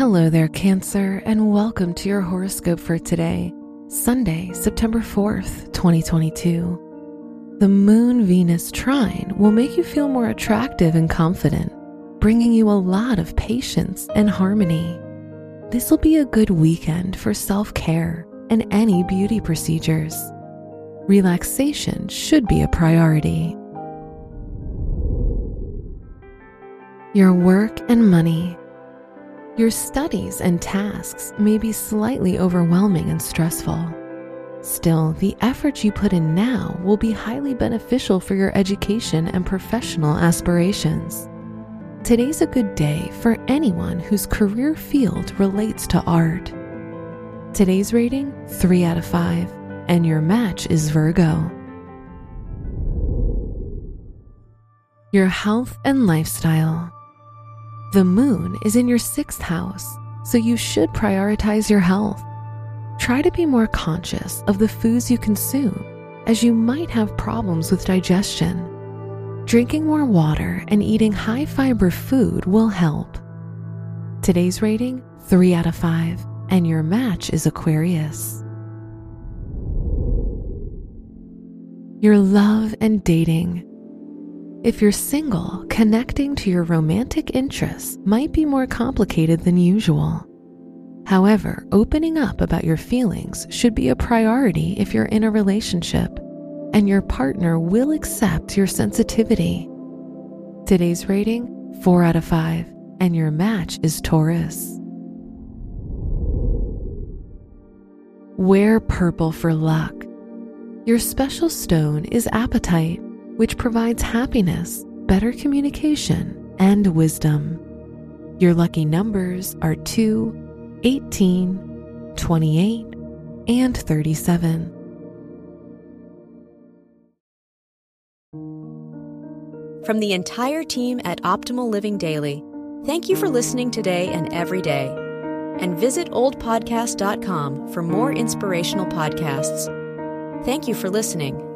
Hello there, Cancer, and welcome to your horoscope for today, Sunday, September 4th, 2022. The Moon Venus trine will make you feel more attractive and confident, bringing you a lot of patience and harmony. This will be a good weekend for self care and any beauty procedures. Relaxation should be a priority. Your work and money. Your studies and tasks may be slightly overwhelming and stressful. Still, the effort you put in now will be highly beneficial for your education and professional aspirations. Today's a good day for anyone whose career field relates to art. Today's rating 3 out of 5, and your match is Virgo. Your health and lifestyle. The moon is in your sixth house, so you should prioritize your health. Try to be more conscious of the foods you consume, as you might have problems with digestion. Drinking more water and eating high fiber food will help. Today's rating 3 out of 5, and your match is Aquarius. Your love and dating. If you're single, connecting to your romantic interests might be more complicated than usual. However, opening up about your feelings should be a priority if you're in a relationship, and your partner will accept your sensitivity. Today's rating 4 out of 5, and your match is Taurus. Wear purple for luck. Your special stone is apatite which provides happiness, better communication, and wisdom. Your lucky numbers are 2, 18, 28, and 37. From the entire team at Optimal Living Daily, thank you for listening today and every day. And visit oldpodcast.com for more inspirational podcasts. Thank you for listening.